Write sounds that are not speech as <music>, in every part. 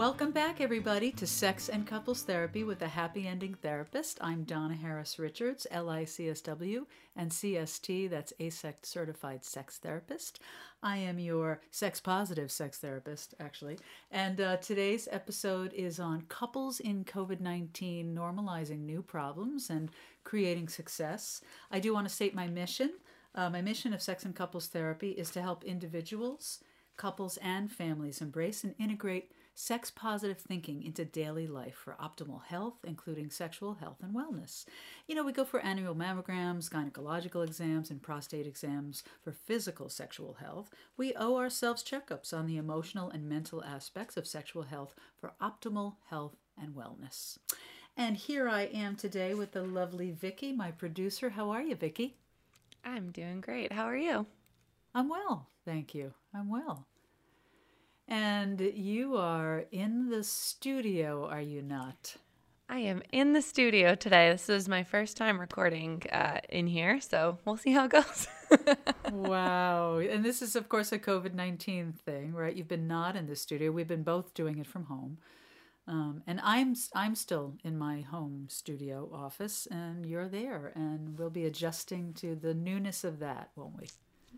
Welcome back, everybody, to Sex and Couples Therapy with a Happy Ending Therapist. I'm Donna Harris Richards, LICSW and CST, that's AASECT Certified Sex Therapist. I am your sex positive sex therapist, actually. And uh, today's episode is on couples in COVID 19 normalizing new problems and creating success. I do want to state my mission. Uh, my mission of Sex and Couples Therapy is to help individuals, couples, and families embrace and integrate sex positive thinking into daily life for optimal health, including sexual health and wellness. You know, we go for annual mammograms, gynecological exams, and prostate exams for physical sexual health. We owe ourselves checkups on the emotional and mental aspects of sexual health for optimal health and wellness. And here I am today with the lovely Vicky, my producer. How are you, Vicky? I'm doing great. How are you? I'm well, thank you. I'm well. And you are in the studio, are you not? I am in the studio today. This is my first time recording uh, in here, so we'll see how it goes. <laughs> wow. And this is, of course, a COVID 19 thing, right? You've been not in the studio. We've been both doing it from home. Um, and I'm I'm still in my home studio office, and you're there, and we'll be adjusting to the newness of that, won't we?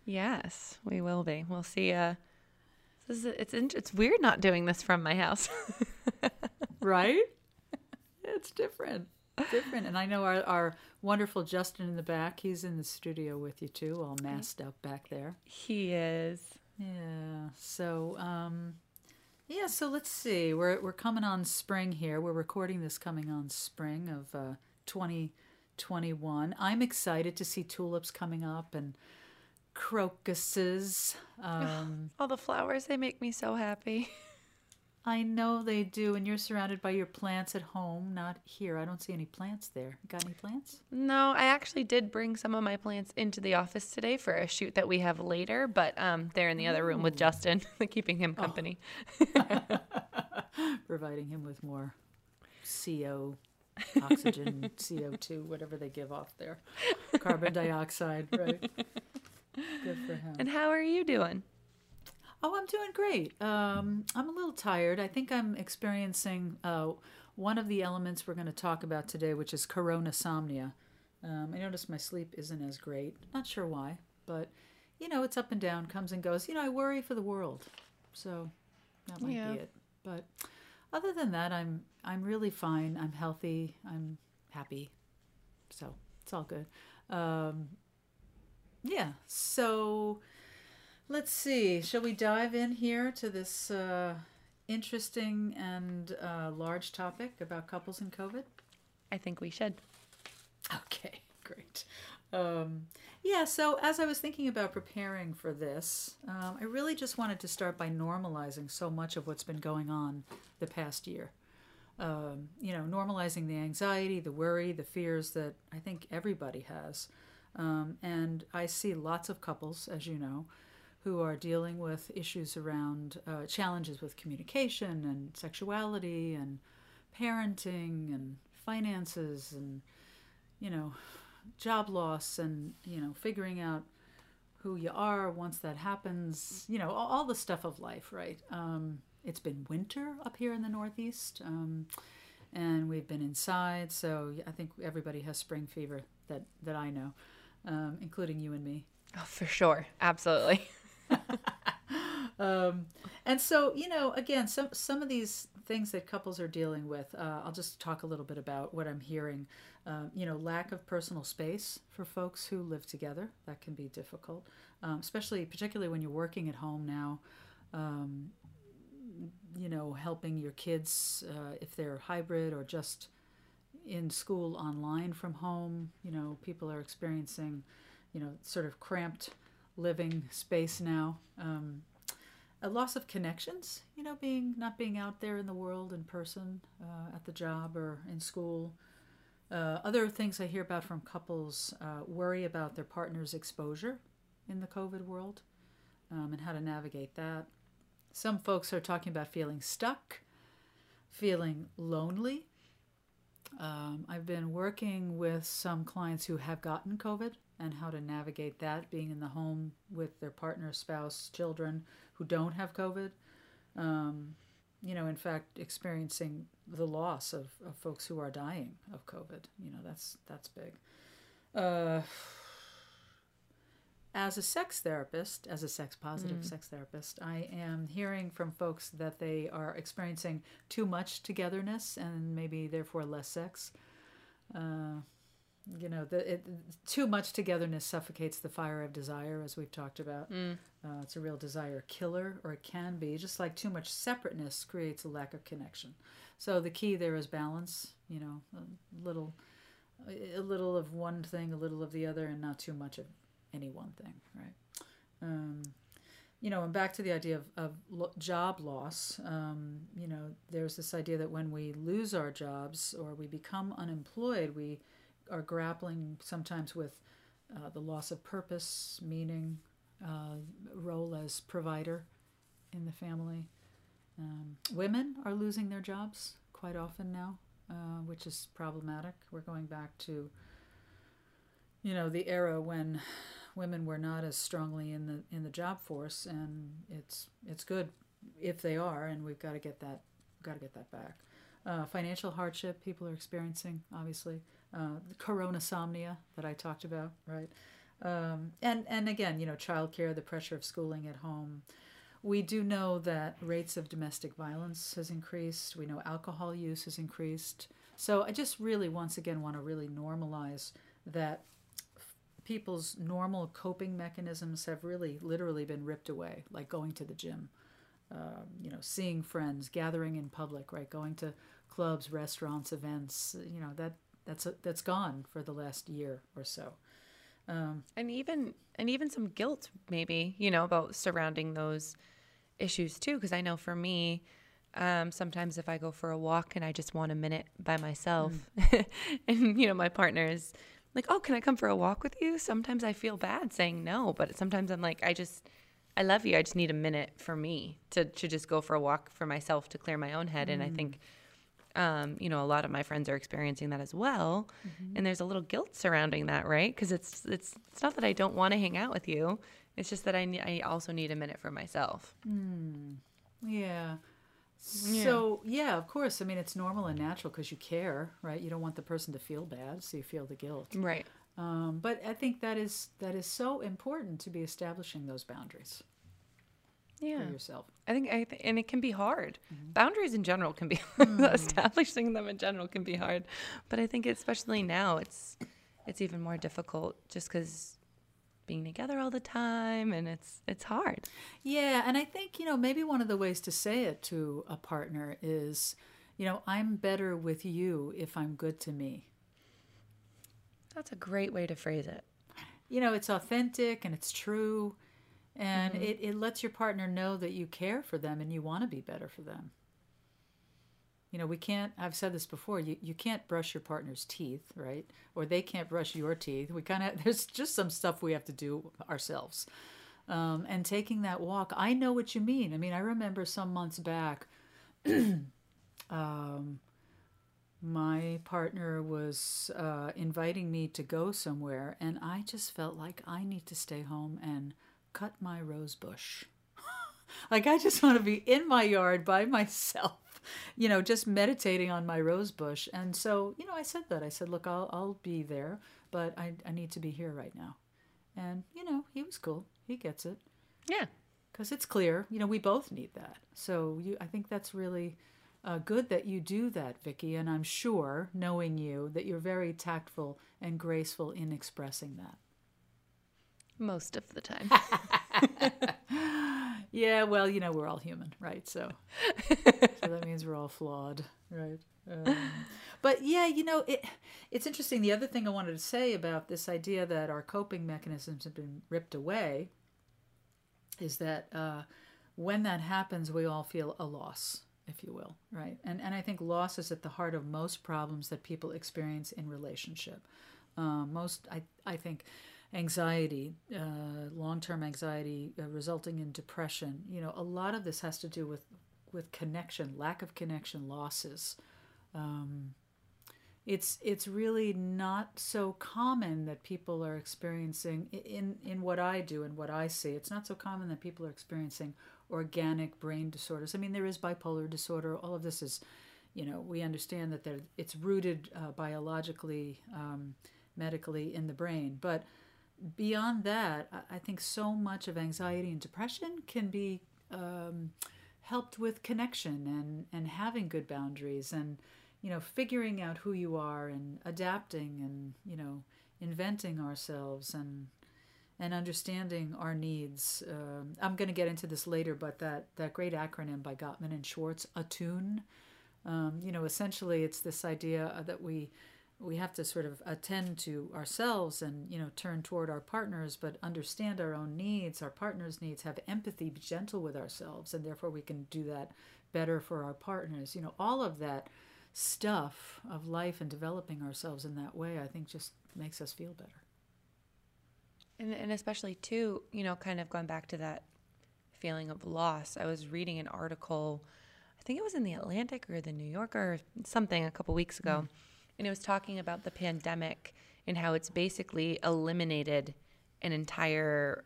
Yes, we will be. We'll see. Uh, this is it's it's weird not doing this from my house. <laughs> right? It's different. Different. And I know our, our wonderful Justin in the back, he's in the studio with you too, all masked up back there. He is. Yeah. So um yeah, so let's see. We're we're coming on spring here. We're recording this coming on spring of uh 2021. I'm excited to see tulips coming up and crocuses. Um, <laughs> All the flowers, they make me so happy. I know they do, and you're surrounded by your plants at home, not here. I don't see any plants there. Got any plants? No, I actually did bring some of my plants into the office today for a shoot that we have later, but um, they're in the other room with Justin, <laughs> keeping him oh. company. Oh. <laughs> Providing him with more CO, oxygen, CO2, whatever they give off there, carbon dioxide, right? Good for him. And how are you doing? Oh, I'm doing great. Um, I'm a little tired. I think I'm experiencing uh, one of the elements we're going to talk about today, which is coronasomnia. Um, I notice my sleep isn't as great. Not sure why, but you know, it's up and down, comes and goes. You know, I worry for the world, so that might yeah. be it. But other than that, I'm I'm really fine. I'm healthy. I'm happy, so it's all good. Um, yeah. So let's see. Shall we dive in here to this uh, interesting and uh, large topic about couples and COVID? I think we should. Okay, <laughs> great. Um, yeah, so as I was thinking about preparing for this, um, I really just wanted to start by normalizing so much of what's been going on the past year. Um, you know, normalizing the anxiety, the worry, the fears that I think everybody has. Um, and I see lots of couples, as you know, who are dealing with issues around uh, challenges with communication and sexuality and parenting and finances and, you know, job loss and, you know, figuring out who you are once that happens, you know, all, all the stuff of life, right? Um, it's been winter up here in the Northeast. Um, and we've been inside, so I think everybody has spring fever that, that I know um, including you and me. Oh, for sure. Absolutely. <laughs> um, and so, you know, again, some some of these things that couples are dealing with, uh, I'll just talk a little bit about what I'm hearing. Uh, you know, lack of personal space for folks who live together. That can be difficult, um, especially, particularly when you're working at home now. Um, you know, helping your kids uh, if they're hybrid or just in school online from home. You know, people are experiencing, you know, sort of cramped living space now. Um, a loss of connections, you know, being not being out there in the world in person, uh, at the job or in school. Uh, other things I hear about from couples uh, worry about their partner's exposure in the COVID world um, and how to navigate that. Some folks are talking about feeling stuck, feeling lonely, um, I've been working with some clients who have gotten COVID and how to navigate that, being in the home with their partner, spouse, children who don't have COVID. Um, you know, in fact, experiencing the loss of, of folks who are dying of COVID. You know, that's that's big. Uh, as a sex therapist, as a sex positive mm. sex therapist, I am hearing from folks that they are experiencing too much togetherness and maybe therefore less sex. Uh, you know, the, it, too much togetherness suffocates the fire of desire, as we've talked about. Mm. Uh, it's a real desire killer, or it can be. Just like too much separateness creates a lack of connection. So the key there is balance. You know, a little, a little of one thing, a little of the other, and not too much of any one thing, right? Um, you know, and back to the idea of, of lo- job loss, um, you know, there's this idea that when we lose our jobs or we become unemployed, we are grappling sometimes with uh, the loss of purpose, meaning, uh, role as provider in the family. Um, women are losing their jobs quite often now, uh, which is problematic. We're going back to, you know, the era when women were not as strongly in the in the job force, and it's it's good if they are, and we've got to get that got to get that back. Uh, financial hardship people are experiencing, obviously. Uh, coronasomnia that I talked about, right? Um, and and again, you know, childcare, the pressure of schooling at home. We do know that rates of domestic violence has increased. We know alcohol use has increased. So I just really, once again, want to really normalize that people's normal coping mechanisms have really literally been ripped away, like going to the gym, uh, you know, seeing friends, gathering in public, right, going to clubs, restaurants, events, you know, that that's a, that's gone for the last year or so. Um, and even and even some guilt maybe, you know, about surrounding those issues too because I know for me um, sometimes if I go for a walk and I just want a minute by myself, mm. <laughs> and you know my partner is like, "Oh, can I come for a walk with you?" Sometimes I feel bad saying no, but sometimes I'm like, "I just, I love you. I just need a minute for me to to just go for a walk for myself to clear my own head." Mm. And I think, um, you know, a lot of my friends are experiencing that as well, mm-hmm. and there's a little guilt surrounding that, right? Because it's it's it's not that I don't want to hang out with you. It's just that I I also need a minute for myself. Mm. Yeah. Yeah. So yeah, of course. I mean, it's normal and natural because you care, right? You don't want the person to feel bad, so you feel the guilt, right? Um, but I think that is that is so important to be establishing those boundaries. Yeah, for yourself. I think, I th- and it can be hard. Mm-hmm. Boundaries in general can be <laughs> mm. establishing them in general can be hard, but I think especially now it's it's even more difficult just because being together all the time and it's it's hard. Yeah, and I think, you know, maybe one of the ways to say it to a partner is, you know, I'm better with you if I'm good to me. That's a great way to phrase it. You know, it's authentic and it's true and mm-hmm. it, it lets your partner know that you care for them and you want to be better for them you know we can't i've said this before you, you can't brush your partner's teeth right? Or they can't brush your teeth. We kind of <laughs> there's just some stuff we have to do ourselves. Um, and taking that walk i know what you mean. I mean i remember some months back <clears throat> um, my partner was uh, inviting me to go somewhere and i just felt like i need to stay home and cut my rose bush. <laughs> Like i just want to be in my yard by <laughs> myself you know, just meditating on my rose bush. And so, you know, I said that. I said, look, I'll, I'll be there, but I, I need to be here right now. And, you know, he was cool. He gets it. Yeah. Because it's clear, you know, we both need that. So you, I think that's really uh, good that you do that, Vicki. And I'm sure, knowing you, that you're very tactful and graceful in expressing that. Most of the time. <laughs> yeah, well, you know, we're all human, right? So, <laughs> so that means we're all flawed, right? Um, but yeah, you know, it it's interesting. The other thing I wanted to say about this idea that our coping mechanisms have been ripped away is that uh, when that happens, we all feel a loss, if you will, right? And and I think loss is at the heart of most problems that people experience in relationship. Uh, most, I I think anxiety, uh, long-term anxiety uh, resulting in depression. You know, a lot of this has to do with with connection, lack of connection, losses. Um, it's it's really not so common that people are experiencing in in what I do and what I see. It's not so common that people are experiencing organic brain disorders. I mean, there is bipolar disorder. All of this is, you know, we understand that it's rooted uh, biologically, um, medically in the brain. But beyond that, I, think so much of anxiety and depression can be um, helped with connection and and having good boundaries and you know, figuring out who you are and adapting and, you know, inventing ourselves and and understanding our needs. Um, I'm going to get into this later, but that, that great acronym by Gottman and Schwartz, attune, um, you know, essentially it's this idea that we we have to sort of attend to ourselves and you know turn toward our partners but understand our own needs our partners needs have empathy be gentle with ourselves and therefore we can do that better for our partners you know all of that stuff of life and developing ourselves in that way, I think just makes us feel better. And, and especially, too, you know, kind of going back to that feeling of loss. I was reading an article, I think it was in the Atlantic or the New Yorker or something a couple weeks ago, mm. And it was talking about the pandemic and how it's basically eliminated an entire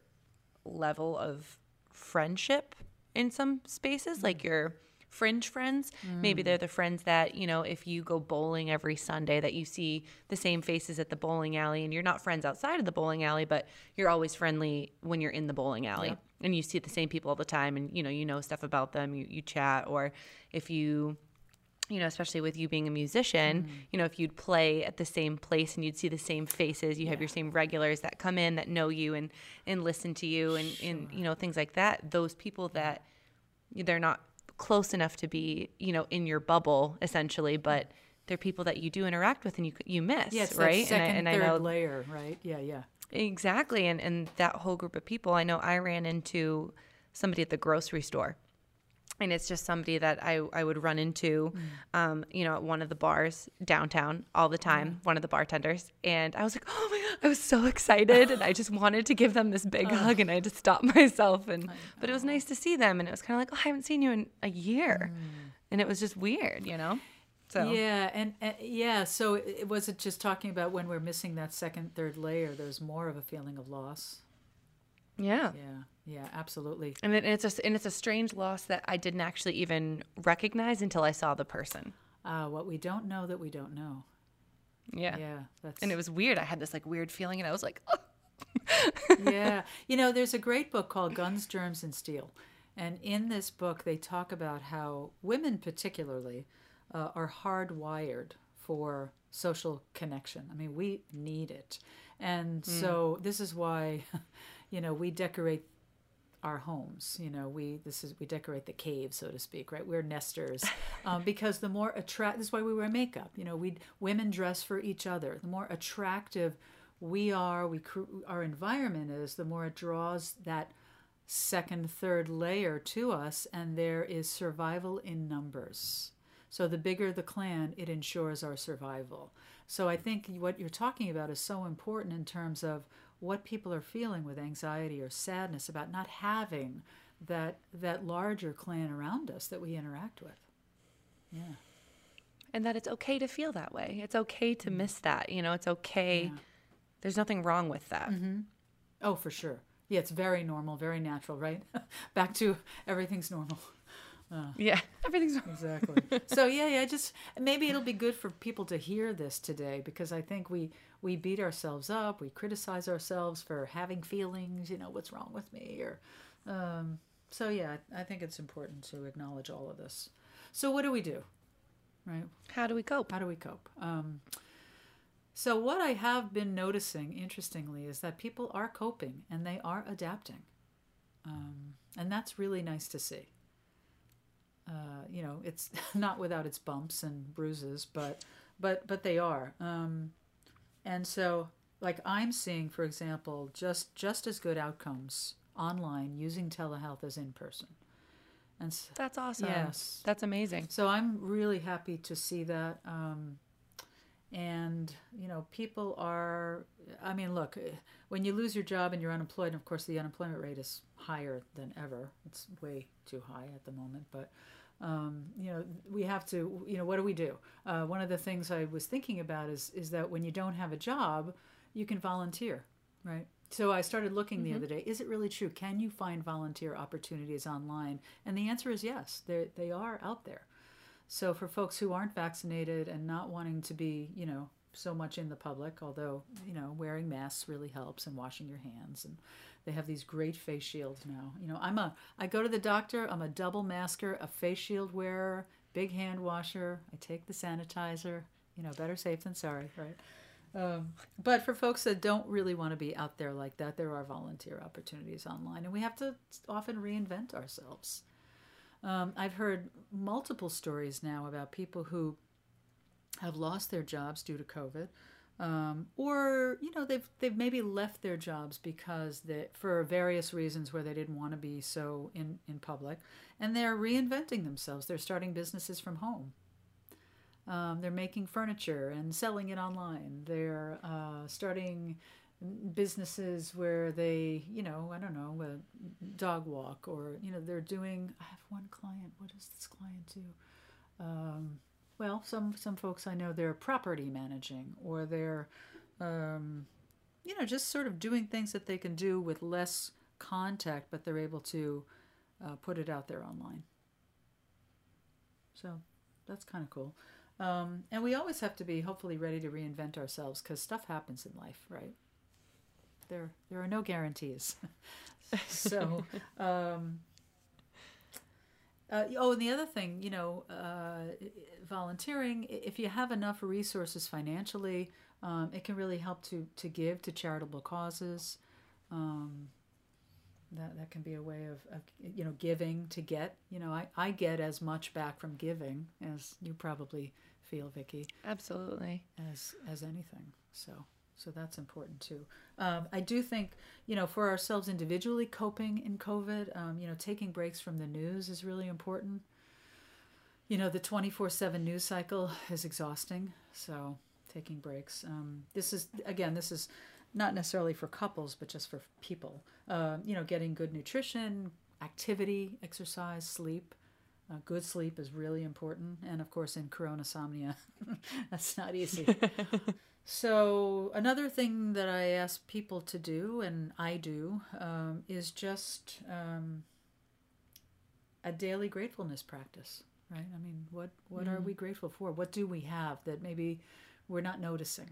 level of friendship in some spaces. Mm. Like you're fringe friends. Mm. Maybe they're the friends that, you know, if you go bowling every Sunday, that you see the same faces at the bowling alley and you're not friends outside of the bowling alley, but you're always friendly when you're in the bowling alley. Yeah. And you see the same people all the time and, you know, you know stuff about them, you, you chat. Or if you, you know, especially with you being a musician, mm. you know, if you'd play at the same place and you'd see the same faces, you yeah. have your same regulars that come in that know you and and listen to you and sure. and you know things like that. Those people that they're not close enough to be, you know, in your bubble essentially, but they're people that you do interact with and you you miss, yes, right? Second, and, I, and third I know layer, right? Yeah, yeah. Exactly, and and that whole group of people. I know I ran into somebody at the grocery store and it's just somebody that I, I would run into, mm. um, you know, at one of the bars downtown all the time, yeah. one of the bartenders. And I was like, oh my God, I was so excited. and I just <laughs> wanted to give them this big hug and I had to stop <laughs> myself. And, but it was nice to see them. And it was kind of like, oh, I haven't seen you in a year. Mm. And it was just weird, you know? So. Yeah, and, and yeah, so it wasn't just talking about when we're missing that second, third layer. There's more of a feeling of loss. Yeah. Yeah. Yeah, absolutely. And, it, it's a and it's a strange loss that I didn't actually even recognize until I saw the person. Uh, what we don't know that we don't know. Yeah. Yeah. That's... And it was weird. I had this like weird feeling, and I was like, oh. <laughs> yeah. You know, there's a great book called Guns, Germs, and Steel, and in this book they talk about how women, particularly, uh, are hardwired for social connection. I mean, we need it, and mm. so this is why. <laughs> you know, we decorate our homes. You know, we this is we decorate the cave, so to speak, right? We're nesters <laughs> um, because the more attract. This is why we wear makeup. You know, we women dress for each other. The more attractive we are, we our environment is, the more it draws that second, third layer to us, and there is survival in numbers. So the bigger the clan, it ensures our survival. So I think what you're talking about is so important in terms of what people are feeling with anxiety or sadness about not having that that larger clan around us that we interact with. Yeah. And that it's okay to feel that way. It's okay to mm-hmm. miss that. You know, it's okay. Yeah. There's nothing wrong with that. Mm-hmm. Oh, for sure. Yeah, it's very normal, very natural, right? <laughs> Back to everything's normal. <laughs> Uh, yeah, <laughs> everything's normal. exactly. so yeah, yeah. Just maybe it'll be good for people to hear this today because I think we we beat ourselves up, we criticize ourselves for having feelings. You know, what's wrong with me? Or um, so yeah, I think it's important to acknowledge all of this. So what do we do? Right? How do we cope? How do we cope? Um, so what I have been noticing, interestingly, is that people are coping and they are adapting, um, and that's really nice to see uh, you know, it's <laughs> not without its bumps and bruises, but but but they are. Um, and so, like I'm seeing, for example, just just as good outcomes online using telehealth as in person. And so, that's awesome. Yes, that's amazing. So I'm really happy to see that. Um, and you know, people are. I mean, look, when you lose your job and you're unemployed, and of course the unemployment rate is higher than ever. It's way too high at the moment, but Um, you know, we have to. You know, what do we do? Uh, one of the things I was thinking about is is that when you don't have a job, you can volunteer, right? So I started looking the other day. Is it really true? Can you find volunteer opportunities online? And the answer is yes. They they are out there. So for folks who aren't vaccinated and not wanting to be, you know, so much in the public, although, you know, wearing masks really helps and washing your hands and they have these great face shields now. You know, I'm a I go to the doctor, I'm a double masker, a face shield wearer, big hand washer, I take the sanitizer, you know, better safe than sorry, right? Um, but for folks that don't really want to be out there like that, there are volunteer opportunities online, and we have to often reinvent ourselves. Um, I've heard multiple stories now about people who have lost their jobs due to COVID, um, or you know they've they've maybe left their jobs because they for various reasons where they didn't want to be so in in public, and they're reinventing themselves. They're starting businesses from home. Um, they're making furniture and selling it online. They're uh, starting businesses where they, you know, I don't know, a dog walk or, you know, they're doing. I have one client. What does this client do? Um, well, some some folks I know they're property managing or they're, um, you know, just sort of doing things that they can do with less contact, but they're able to uh, put it out there online. So that's kind of cool. Um, and we always have to be hopefully ready to reinvent ourselves because stuff happens in life, right? There, there are no guarantees. <laughs> so, <laughs> um, uh, oh, and the other thing, you know, uh, volunteering. If you have enough resources financially, um, it can really help to to give to charitable causes. Um, that that can be a way of, of you know giving to get. You know, I I get as much back from giving as you probably feel, Vicki. Absolutely. As as anything. So so that's important too. Um, I do think you know for ourselves individually coping in COVID, um, you know, taking breaks from the news is really important. You know, the twenty four seven news cycle is exhausting. So taking breaks. Um, this is again, this is not necessarily for couples, but just for people. Uh, you know, getting good nutrition, activity, exercise, sleep. Uh, good sleep is really important, and of course, in Corona coronasomnia, <laughs> that's not easy. <laughs> so another thing that I ask people to do, and I do, um, is just um, a daily gratefulness practice. Right? I mean, what what mm. are we grateful for? What do we have that maybe we're not noticing?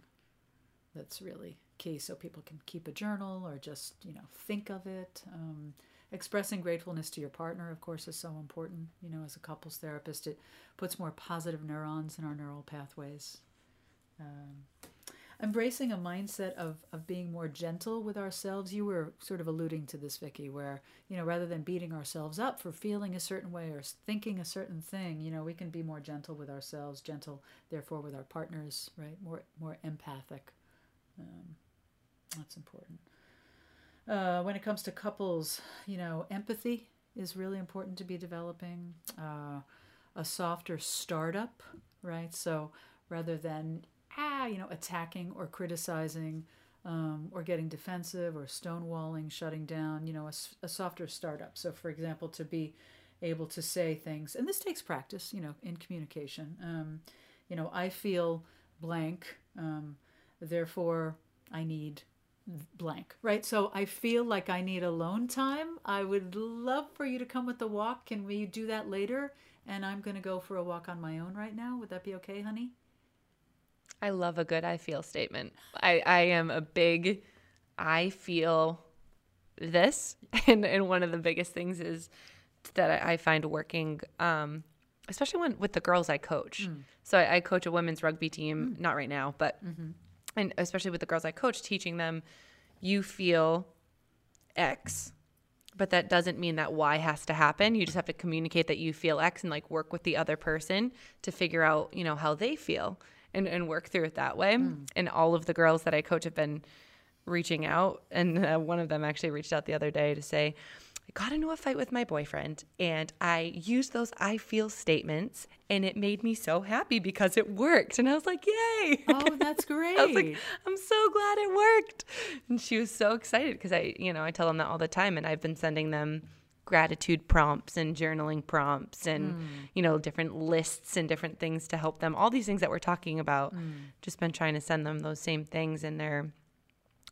That's really key, so people can keep a journal or just you know think of it. Um, expressing gratefulness to your partner of course is so important you know as a couples therapist it puts more positive neurons in our neural pathways um, embracing a mindset of, of being more gentle with ourselves you were sort of alluding to this Vicky, where you know rather than beating ourselves up for feeling a certain way or thinking a certain thing you know we can be more gentle with ourselves gentle therefore with our partners right more more empathic um, that's important uh, when it comes to couples, you know, empathy is really important to be developing. Uh, a softer startup, right? So rather than ah, you know, attacking or criticizing um, or getting defensive or stonewalling, shutting down, you know, a, a softer startup. So, for example, to be able to say things, and this takes practice, you know, in communication. Um, you know, I feel blank, um, therefore I need blank, right? So I feel like I need alone time. I would love for you to come with the walk. Can we do that later? And I'm going to go for a walk on my own right now. Would that be okay, honey? I love a good I feel statement. I, I am a big I feel this. <laughs> And, and one of the biggest things is that I find working, um, especially when with the girls I coach. Mm. So I, I, coach a women's rugby team, mm. not right now, but mm-hmm and especially with the girls I coach, teaching them you feel X, but that doesn't mean that Y has to happen. You just have to communicate that you feel X and like work with the other person to figure out, you know, how they feel and, and work through it that way. Mm. And all of the girls that I coach have been reaching out. And uh, one of them actually reached out the other day to say, I got into a fight with my boyfriend and I used those I feel statements and it made me so happy because it worked. And I was like, yay. Oh, <laughs> that's great. I was like, I'm so glad it worked. And she was so excited because I, you know, I tell them that all the time and I've been sending them gratitude prompts and journaling prompts and mm. you know different lists and different things to help them all these things that we're talking about mm. just been trying to send them those same things and they're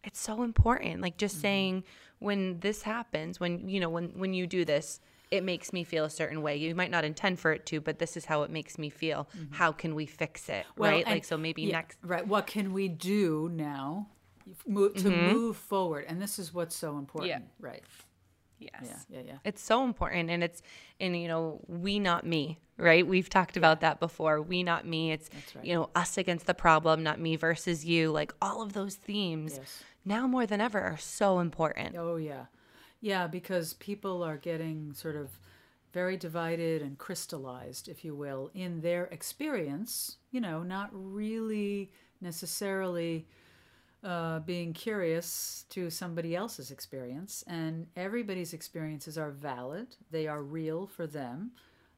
it's so important like just mm-hmm. saying when this happens when you know when when you do this it makes me feel a certain way. You might not intend for it to, but this is how it makes me feel. Mm-hmm. How can we fix it? Well, right? Like so maybe yeah, next Right. What can we do now to mm-hmm. move forward? And this is what's so important. Yeah. Right. Yes. Yeah, yeah, yeah. It's so important and it's and you know, we not me, right? We've talked about that before. We not me. It's right. you know, us against the problem, not me versus you. Like all of those themes yes. now more than ever are so important. Oh yeah. Yeah, because people are getting sort of very divided and crystallized, if you will, in their experience, you know, not really necessarily uh, being curious to somebody else's experience. And everybody's experiences are valid, they are real for them.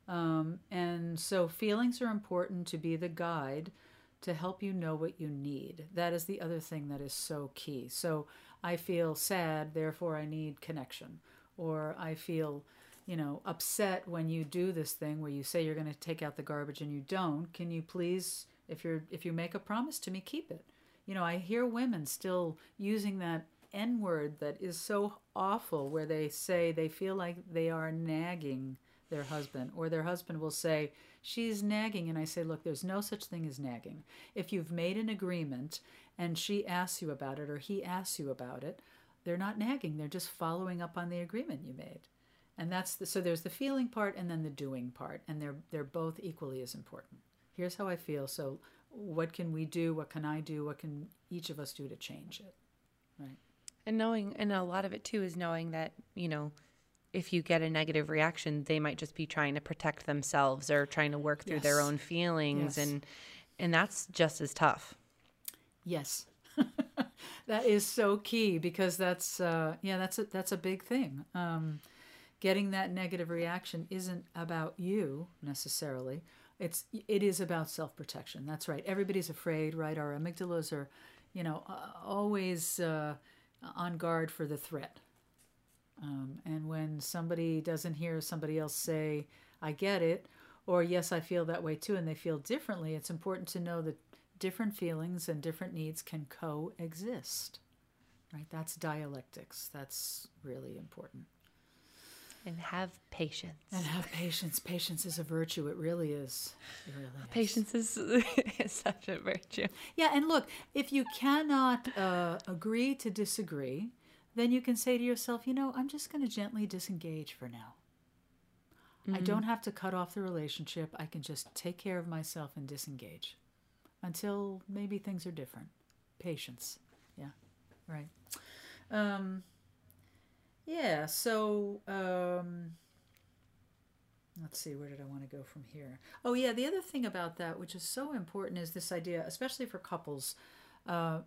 Um, and so feelings are important to be the guide to help you know what you need. That is the other thing that is so key. So I feel sad, therefore I need connection. Or I feel, you know, upset when you do this thing where you say you're going to take out the garbage and you don't. Can you please, if you're if you make a promise to me, keep it? You know, I hear women still using that N word that is so awful, where they say they feel like they are nagging their husband, or their husband will say, She's nagging. And I say, Look, there's no such thing as nagging. If you've made an agreement and she asks you about it or he asks you about it, they're not nagging. They're just following up on the agreement you made. And that's the, so there's the feeling part and then the doing part, and they're they're both equally as important. Here's how I feel. So what can we do? What can I do? What can each of us do to change it? Right. And knowing, and a lot of it too is knowing that you know, if you get a negative reaction, they might just be trying to protect themselves or trying to work through yes. their own feelings, yes. and and that's just as tough. Yes. <laughs> that is so key because that's uh, yeah that's a, that's a big thing. Um, getting that negative reaction isn't about you necessarily. It's it is about self protection. That's right. Everybody's afraid, right? Our amygdalas are, you know, always uh, on guard for the threat. Um, and when somebody doesn't hear somebody else say, "I get it," or "Yes, I feel that way too," and they feel differently, it's important to know that different feelings and different needs can coexist. Right? That's dialectics. That's really important. And have patience. And have patience. Patience is a virtue. It really is. It really is. Patience is, <laughs> is such a virtue. Yeah, and look, if you cannot uh, agree to disagree, then you can say to yourself, you know, I'm just going to gently disengage for now. Mm-hmm. I don't have to cut off the relationship. I can just take care of myself and disengage until maybe things are different. Patience. Yeah, right. Um, yeah, so um, let's see, where did I want to go from here? Oh, yeah, the other thing about that, which is so important, is this idea, especially for couples, uh,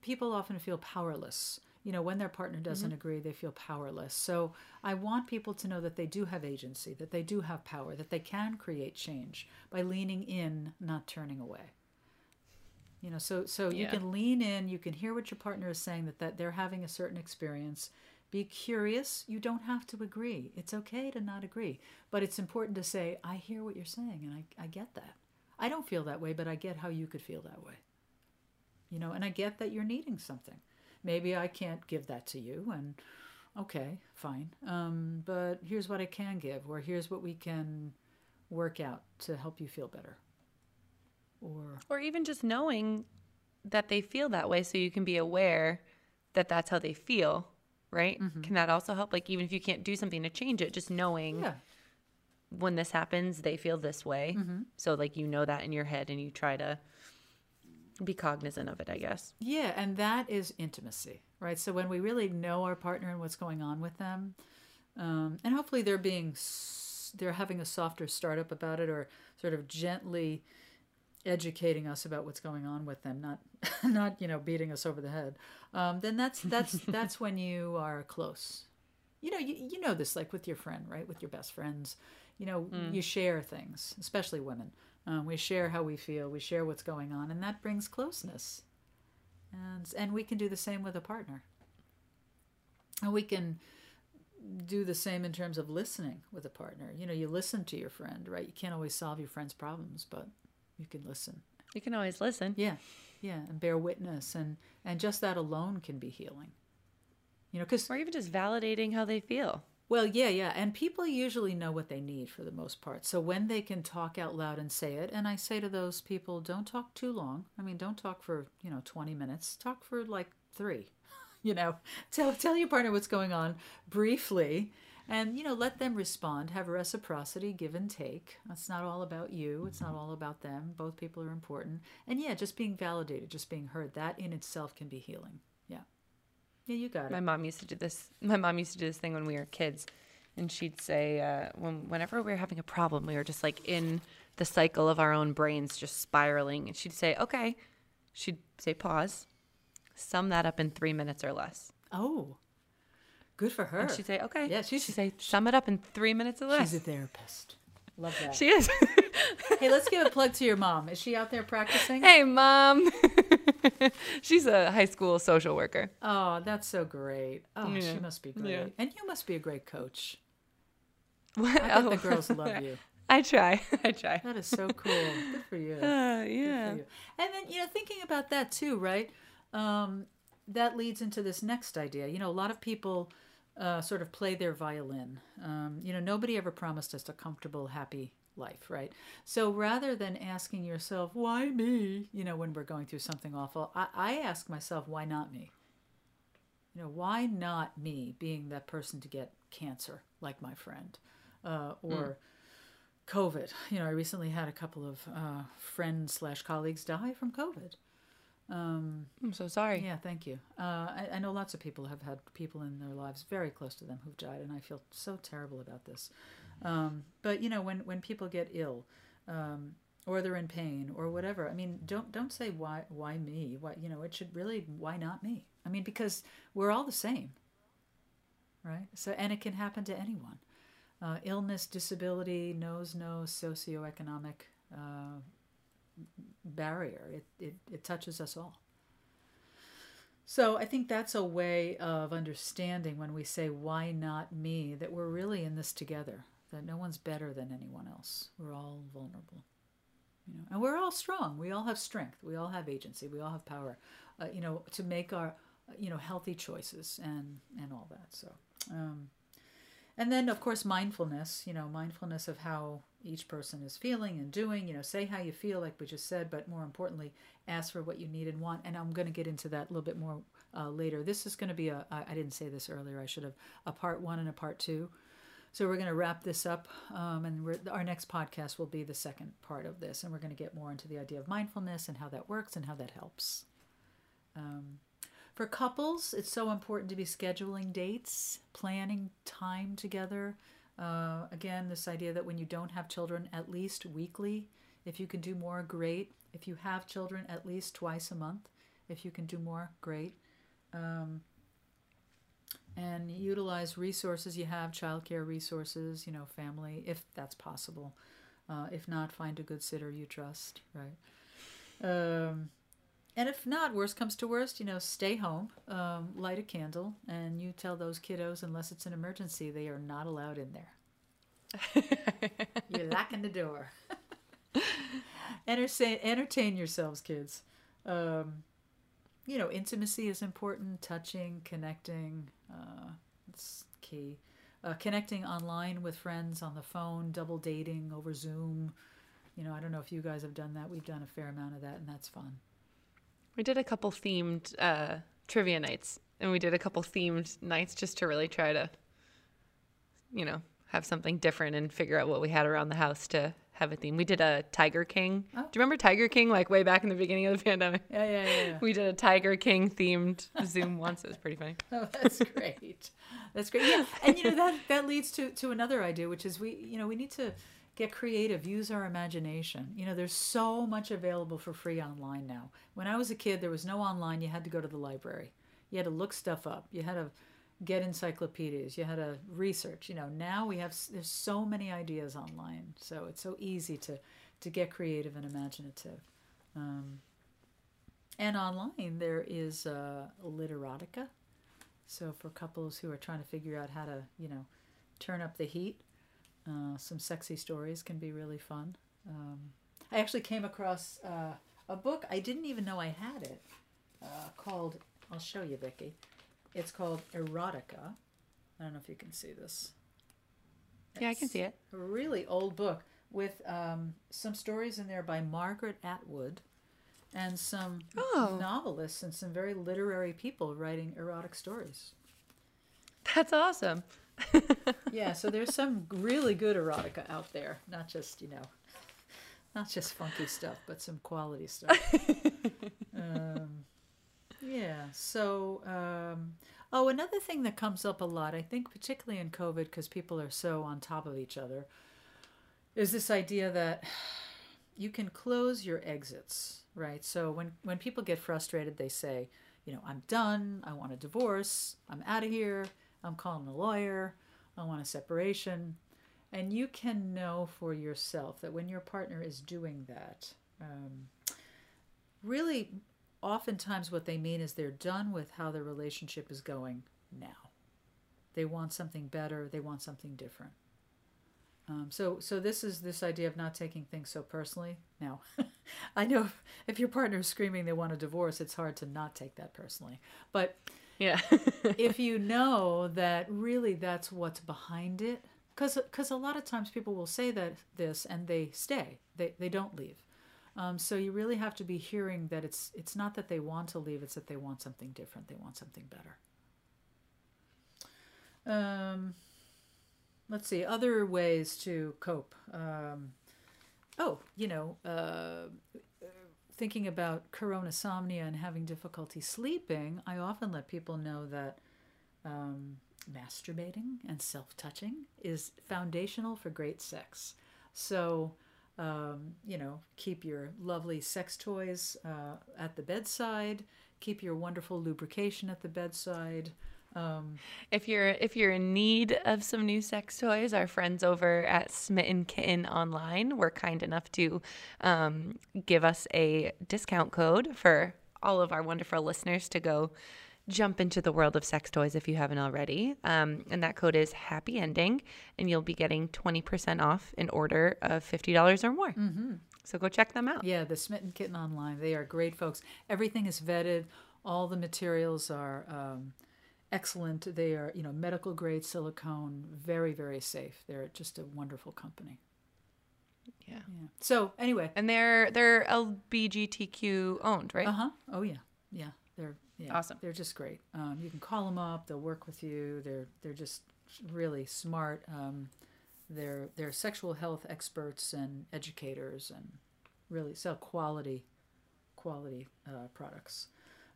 people often feel powerless. You know, when their partner doesn't mm-hmm. agree, they feel powerless. So I want people to know that they do have agency, that they do have power, that they can create change by leaning in, not turning away you know so so yeah. you can lean in you can hear what your partner is saying that that they're having a certain experience be curious. You don't have to agree. It's okay to not agree but it's important to say i hear what you're saying and i, I get that. I don't feel that way but i get how you could feel that way. You know and i get that you're needing something. Maybe i can't give that to you and okay fine um, but here's what i can give or here's what we can work out to help you feel better. Or or even just knowing that they feel that way so you can be aware that that's how they feel right mm-hmm. can that also help like even if you can't do something to change it just knowing yeah. when this happens they feel this way mm-hmm. so like you know that in your head and you try to be cognizant of it i guess yeah and that is intimacy right so when we really know our partner and what's going on with them um, and hopefully they're being they're having a softer startup about it or sort of gently educating us about what's going on with them, not <laughs> not you know beating us over the head, um, then that's that's <laughs> that's when you are close. You know, you, you know this like with your friend, right? With your best friends, you know, mm. you share things, especially women. Um, we share how we feel, we share what's going on, and that brings closeness. And and we can do the same with a partner. And we can do the same in terms of listening with a partner. You know, you listen to your friend, right? You can't always solve your friend's problems, but you can listen. You can always listen. Yeah, yeah, and bear witness, and and just that alone can be healing. You know, because Or even just validating how they feel. well, yeah, yeah, and people usually know what they need for the most part. So when they can talk out loud and say it, and I say to those people, don't talk too long. I mean, don't talk for you know twenty minutes. Talk for like three. <laughs> You know, tell tell your partner what's going on briefly, and you know let them respond. Have reciprocity, give and take. It's not all about you. It's not all about them. Both people are important, and yeah, just being validated, just being heard. That in itself can be healing. Yeah, yeah, you got it. My mom used to do this. My mom used to do this thing when we were kids, and she'd say, uh, when whenever we were having a problem, we were just like in the cycle of our own brains, just spiraling. And she'd say, "Okay," she'd say, "Pause." Sum that up in three minutes or less. Oh, good for her. And she'd say, "Okay." Yeah, she's- she'd say, "Sum it up in three minutes or less." She's a therapist. Love that. she is. <laughs> hey, let's give a plug to your mom. Is she out there practicing? hey, mom. <laughs> She's a high school social worker. Oh, that's so great. Oh, Yeah. she must be great. Yeah. And you must be a great coach. What? I bet Oh. the <laughs> girls love you. I try. I try. That is so cool. Good for you. Uh, yeah. for you. And then, you know, thinking about that too, right? Um, that leads into this next idea. You know, a lot of people uh, sort of play their violin. Um, you know, nobody ever promised us a comfortable, happy life, right? So rather than asking yourself, why me, you know, when we're going through something awful, I, I ask myself, why not me? You know, why not me being that person to get cancer, like my friend, uh, or COVID? You know, I recently had a couple of uh, friends slash colleagues die from COVID. Um, I'm so sorry. yeah, thank you. Uh, I, I know lots of people have had people in their lives very close to them who've died, and I feel so terrible about this. Um, but you know, when when people get ill, um, or they're in pain, or whatever, I mean, don't don't say why why me? Why you know? It should really why not me? I mean, because we're all the same, right? So, and it can happen to anyone. Uh, illness, disability knows no socioeconomic uh, barrier. It, it, it touches us all. So I think that's a way of understanding when we say, why not me, that we're really in this together, that no one's better than anyone else. We're all vulnerable. You know, and we're all strong. We all have strength. We all have agency. We all have power, uh, you know, to make our, you know, healthy choices and, and all that. So, um, and then of course mindfulness you know mindfulness of how each person is feeling and doing you know say how you feel like we just said but more importantly ask for what you need and want. And i'm going to get into that a little bit more uh, later. This is going to be a I, I didn't say this earlier i should have a part one and a part two. So we're going to wrap this up um, and our next podcast will be the second part of this and we're going to get more into the idea of mindfulness and how that works and how that helps. Um, for couples, it's so important to be scheduling dates, planning time together. Uh, again, this idea that when you don't have children, at least weekly. If you can do more, great. If you have children, at least twice a month. If you can do more, great. Um, and utilize resources you have, childcare resources, you know, family, if that's possible. Uh, if not, find a good sitter you trust, right? Um, and if not, worst comes to worst, you know, stay home, um, light a candle, and you tell those kiddos, unless it's an emergency, they are not allowed in there. <laughs> You're locking the door. <laughs> entertain, entertain yourselves, kids. Um, you know, intimacy is important. Touching, connecting, uh, it's key. Uh, connecting online with friends on the phone, double dating over Zoom. You know, I don't know if you guys have done that. We've done a fair amount of that, and that's fun. We did a couple themed uh, trivia nights, and we did a couple themed nights just to really try to, you know, have something different and figure out what we had around the house to have a theme. We did a Tiger King. Oh. Do you remember Tiger King? Like way back in the beginning of the pandemic. Yeah, yeah, yeah. yeah. We did a Tiger King themed Zoom <laughs> once. It was pretty funny. Oh, that's great. That's great. Yeah, and you know that that leads to to another idea, which is we you know we need to get creative, use our imagination. You know, there's so much available for free online now. When I was a kid, there was no online. You had to go to the library. You had to look stuff up. You had to get encyclopedias. You had to research. You know, now we have there's so many ideas online, so it's so easy to to get creative and imaginative. Um, and online there is uh, Literotica So for couples who are trying to figure out how to, you know, turn up the heat, uh, some sexy stories can be really fun. Um, I actually came across uh, a book I didn't even know I had it uh, called. I'll show you, Vicki. It's called Erotica. I don't know if you can see this. Yeah, I can see it. A really old book with um, some stories in there by Margaret Atwood and some Oh. novelists and some very literary people writing erotic stories. That's awesome. <laughs> Yeah, so there's some really good erotica out there, not just, you know, not just funky stuff, but some quality stuff. <laughs> um, yeah, so, um, oh, another thing that comes up a lot, I think, particularly in COVID, because people are so on top of each other, is this idea that you can close your exits, right? So when, when people get frustrated, they say, you know, I'm done, I want a divorce, I'm out of here, I'm calling a lawyer, I want a separation. And you can know for yourself that when your partner is doing that, um, really, oftentimes what they mean is they're done with how the relationship is going now. They want something better, they want something different. Um, so, so this is this idea of not taking things so personally. Now, <laughs> I know if, if your partner is screaming they want a divorce, it's hard to not take that personally. But Yeah. <laughs> if you know that really that's what's behind it because a lot of times people will say that this and they stay. They, they don't leave. Um, so you really have to be hearing that it's it's not that they want to leave it's that they want something different. They want something better. Um, let's see other ways to cope. Um, oh you know uh, thinking about coronasomnia and having difficulty sleeping, I often let people know that um, masturbating and self touching is foundational for great sex. So, um, you know, keep your lovely sex toys uh, at the bedside, keep your wonderful lubrication at the bedside. Um, If you're if you're in need of some new sex toys, our friends over at Smitten Kitten Online were kind enough to um, give us a discount code for all of our wonderful listeners to go jump into the world of sex toys if you haven't already. Um, and that code is Happy Ending, and you'll be getting twenty percent off an order of fifty dollars or more. Mm-hmm. So go check them out. Yeah, the Smitten Kitten Online. They are great folks. Everything is vetted. All the materials are um, excellent. They are, you know, medical grade silicone, very, very safe. They're just a wonderful company. Yeah. Yeah. So anyway, And they're they're LBGTQ owned, right? uh huh. Oh yeah, yeah. They're yeah, Awesome. They're just great. Um, you can call them up. They'll work with you. They're they're just really smart. Um, they're they're sexual health experts and educators and really sell quality quality uh, products.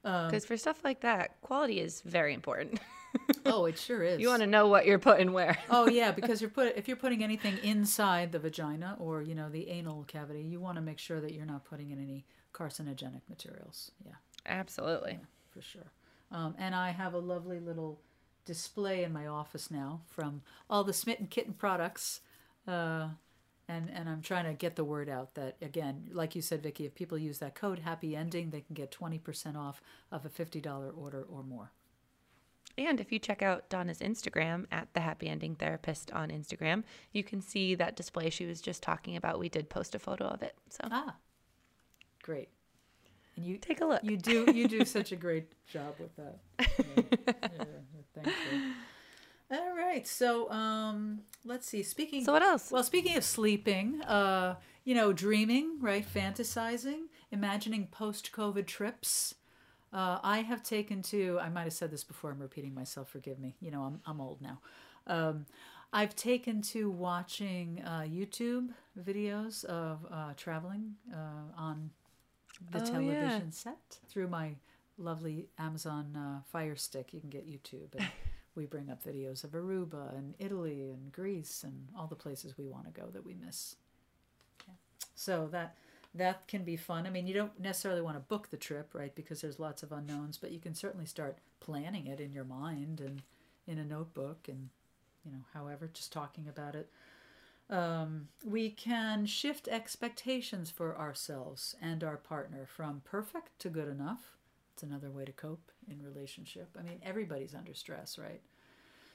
Um, Because for stuff like that, quality is very important. <laughs> oh, it sure is. you want to know what you're putting where. <laughs> oh yeah, <laughs> because you're put if you're putting anything inside the vagina or you know the anal cavity, you want to make sure that you're not putting in any carcinogenic materials. Yeah, Absolutely. for sure. Um, and I have a lovely little display in my office now from all the Smitten Kitten products. Uh, and, and I'm trying to get the word out that again, like you said, Vicky, if people use that code Happy Ending, they can get 20% off of a $50 order or more. And if you check out Donna's Instagram at the Happy Ending Therapist on Instagram, you can see that display she was just talking about. We did post a photo of it. So Ah, great. And you take a look. You do you do such a great <laughs> job with that. <laughs> Yeah, yeah, thank you. All right, so um, let's see. Speaking So what else? well, speaking of sleeping, uh, you know, dreaming, right? Fantasizing, imagining post-COVID trips. Uh, I have taken to. I might have said this before. I'm repeating myself. Forgive me. You know, I'm I'm old now. Um, I've taken to watching uh, YouTube videos of uh, traveling uh, on the Oh, yeah. television set through my lovely Amazon uh, Fire Stick. You can get YouTube, and <laughs> we bring up videos of Aruba and Italy and Greece and all the places we want to go that we miss. Yeah. So that that can be fun. I mean, you don't necessarily want to book the trip, right? Because there's lots of unknowns, but you can certainly start planning it in your mind and in a notebook and you know, however, just talking about it. Um, we can shift expectations for ourselves and our partner from perfect to good enough It's another way to cope in relationship. I mean, everybody's under stress, right?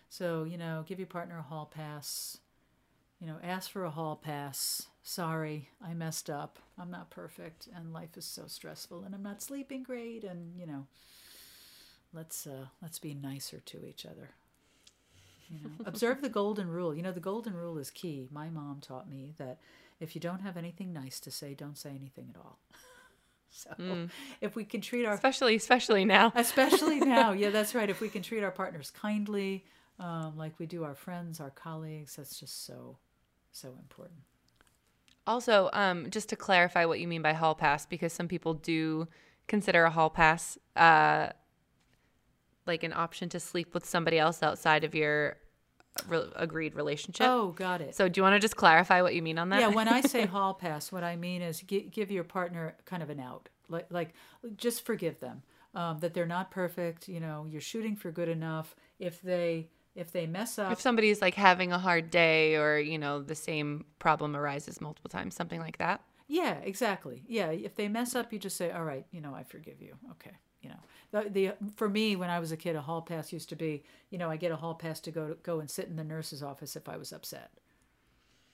So, you know, give your partner a hall pass. You know, ask for a hall pass. Sorry, I messed up. I'm not perfect and life is so stressful and I'm not sleeping great and, you know, let's uh let's be nicer to each other. You know, <laughs> observe the golden rule. You know, the golden rule is key. My mom taught me that if you don't have anything nice to say, don't say anything at all. <laughs> So mm. if we can treat our especially especially now. <laughs> Especially now. <laughs> Yeah that's right. If we can treat our partners kindly um, like we do our friends our colleagues that's just so so important. Also um, just to clarify what you mean by hall pass because some people do consider a hall pass uh, like an option to sleep with somebody else outside of your re- agreed relationship. Oh, got it. So do you want to just clarify what you mean on that? Yeah, when I <laughs> say hall pass, what I mean is g- give your partner kind of an out. Like, like just forgive them um, that they're not perfect. You know, you're shooting for good enough. If they if they mess up, if somebody's like having a hard day, or you know, the same problem arises multiple times, something like that. Yeah, exactly. Yeah, if they mess up, you just say, "All right, you know, I forgive you." Okay you know the, the for me when i was a kid a hall pass used to be you know i get a hall pass to go to go and sit in the nurse's office if i was upset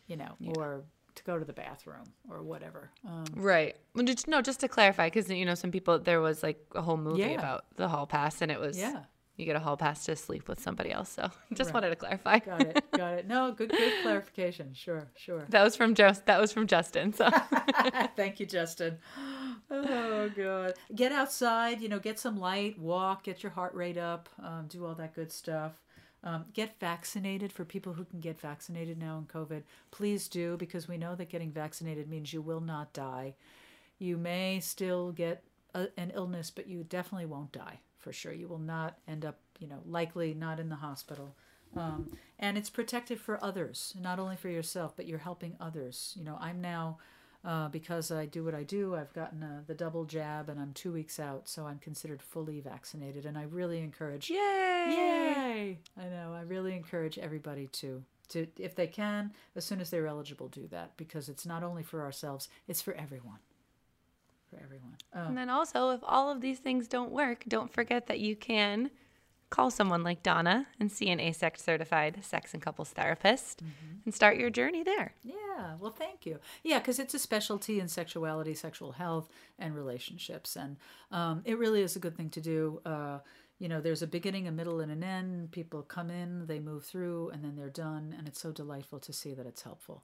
you know yeah. or to go to the bathroom or whatever um, right well, just, no just to clarify because you know some people there was like a whole movie yeah. about the hall pass and it was yeah you get a hall pass to sleep with somebody else. So <laughs> just right. wanted to clarify. got it. Got it. No, good good clarification. Sure, sure. That was from just that was from Justin. So <laughs> thank you, Justin. Oh god. Get outside, you know, get some light, walk, get your heart rate up, um, do all that good stuff. Um, get vaccinated for people who can get vaccinated now in COVID. Please do because we know that getting vaccinated means you will not die. You may still get a, an illness, but you definitely won't die for sure. You will not end up, you know, likely not in the hospital. Um, and it's protective for others, not only for yourself, but you're helping others. You know, I'm now, uh, because I do what I do, I've gotten uh, the double jab and I'm two weeks out, so I'm considered fully vaccinated. And I really encourage, yay, yay! I know, I really encourage everybody to. To, if they can, as soon as they're eligible, do that because it's not only for ourselves, it's for everyone for everyone. And then also, if all of these things don't work, don't forget that you can call someone like Donna and see an AASECT certified sex and couples therapist mm-hmm. and start your journey there. Yeah, well, thank you. Yeah, because it's a specialty in sexuality, sexual health, and relationships. And um, it really is a good thing to do. Uh, you know, there's a beginning, a middle, and an end. People come in, they move through, and then they're done. And it's so delightful to see that it's helpful.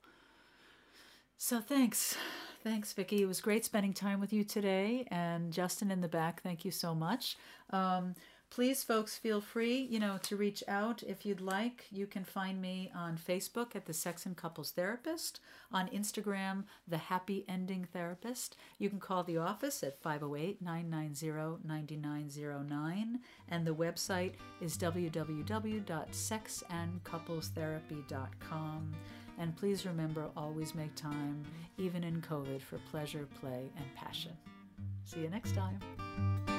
So thanks. Thanks, Vicki. It was great spending time with you today. And Justin in the back, thank you so much. Um, please, folks, feel free, you know, to reach out if you'd like. You can find me on Facebook at the Sex and Couples Therapist, on Instagram, the Happy Ending Therapist. You can call the office at 508 990 9909, and the website is www.sexandcouplestherapy.com. And please remember always make time, even in COVID, for pleasure, play, and passion. See you next time.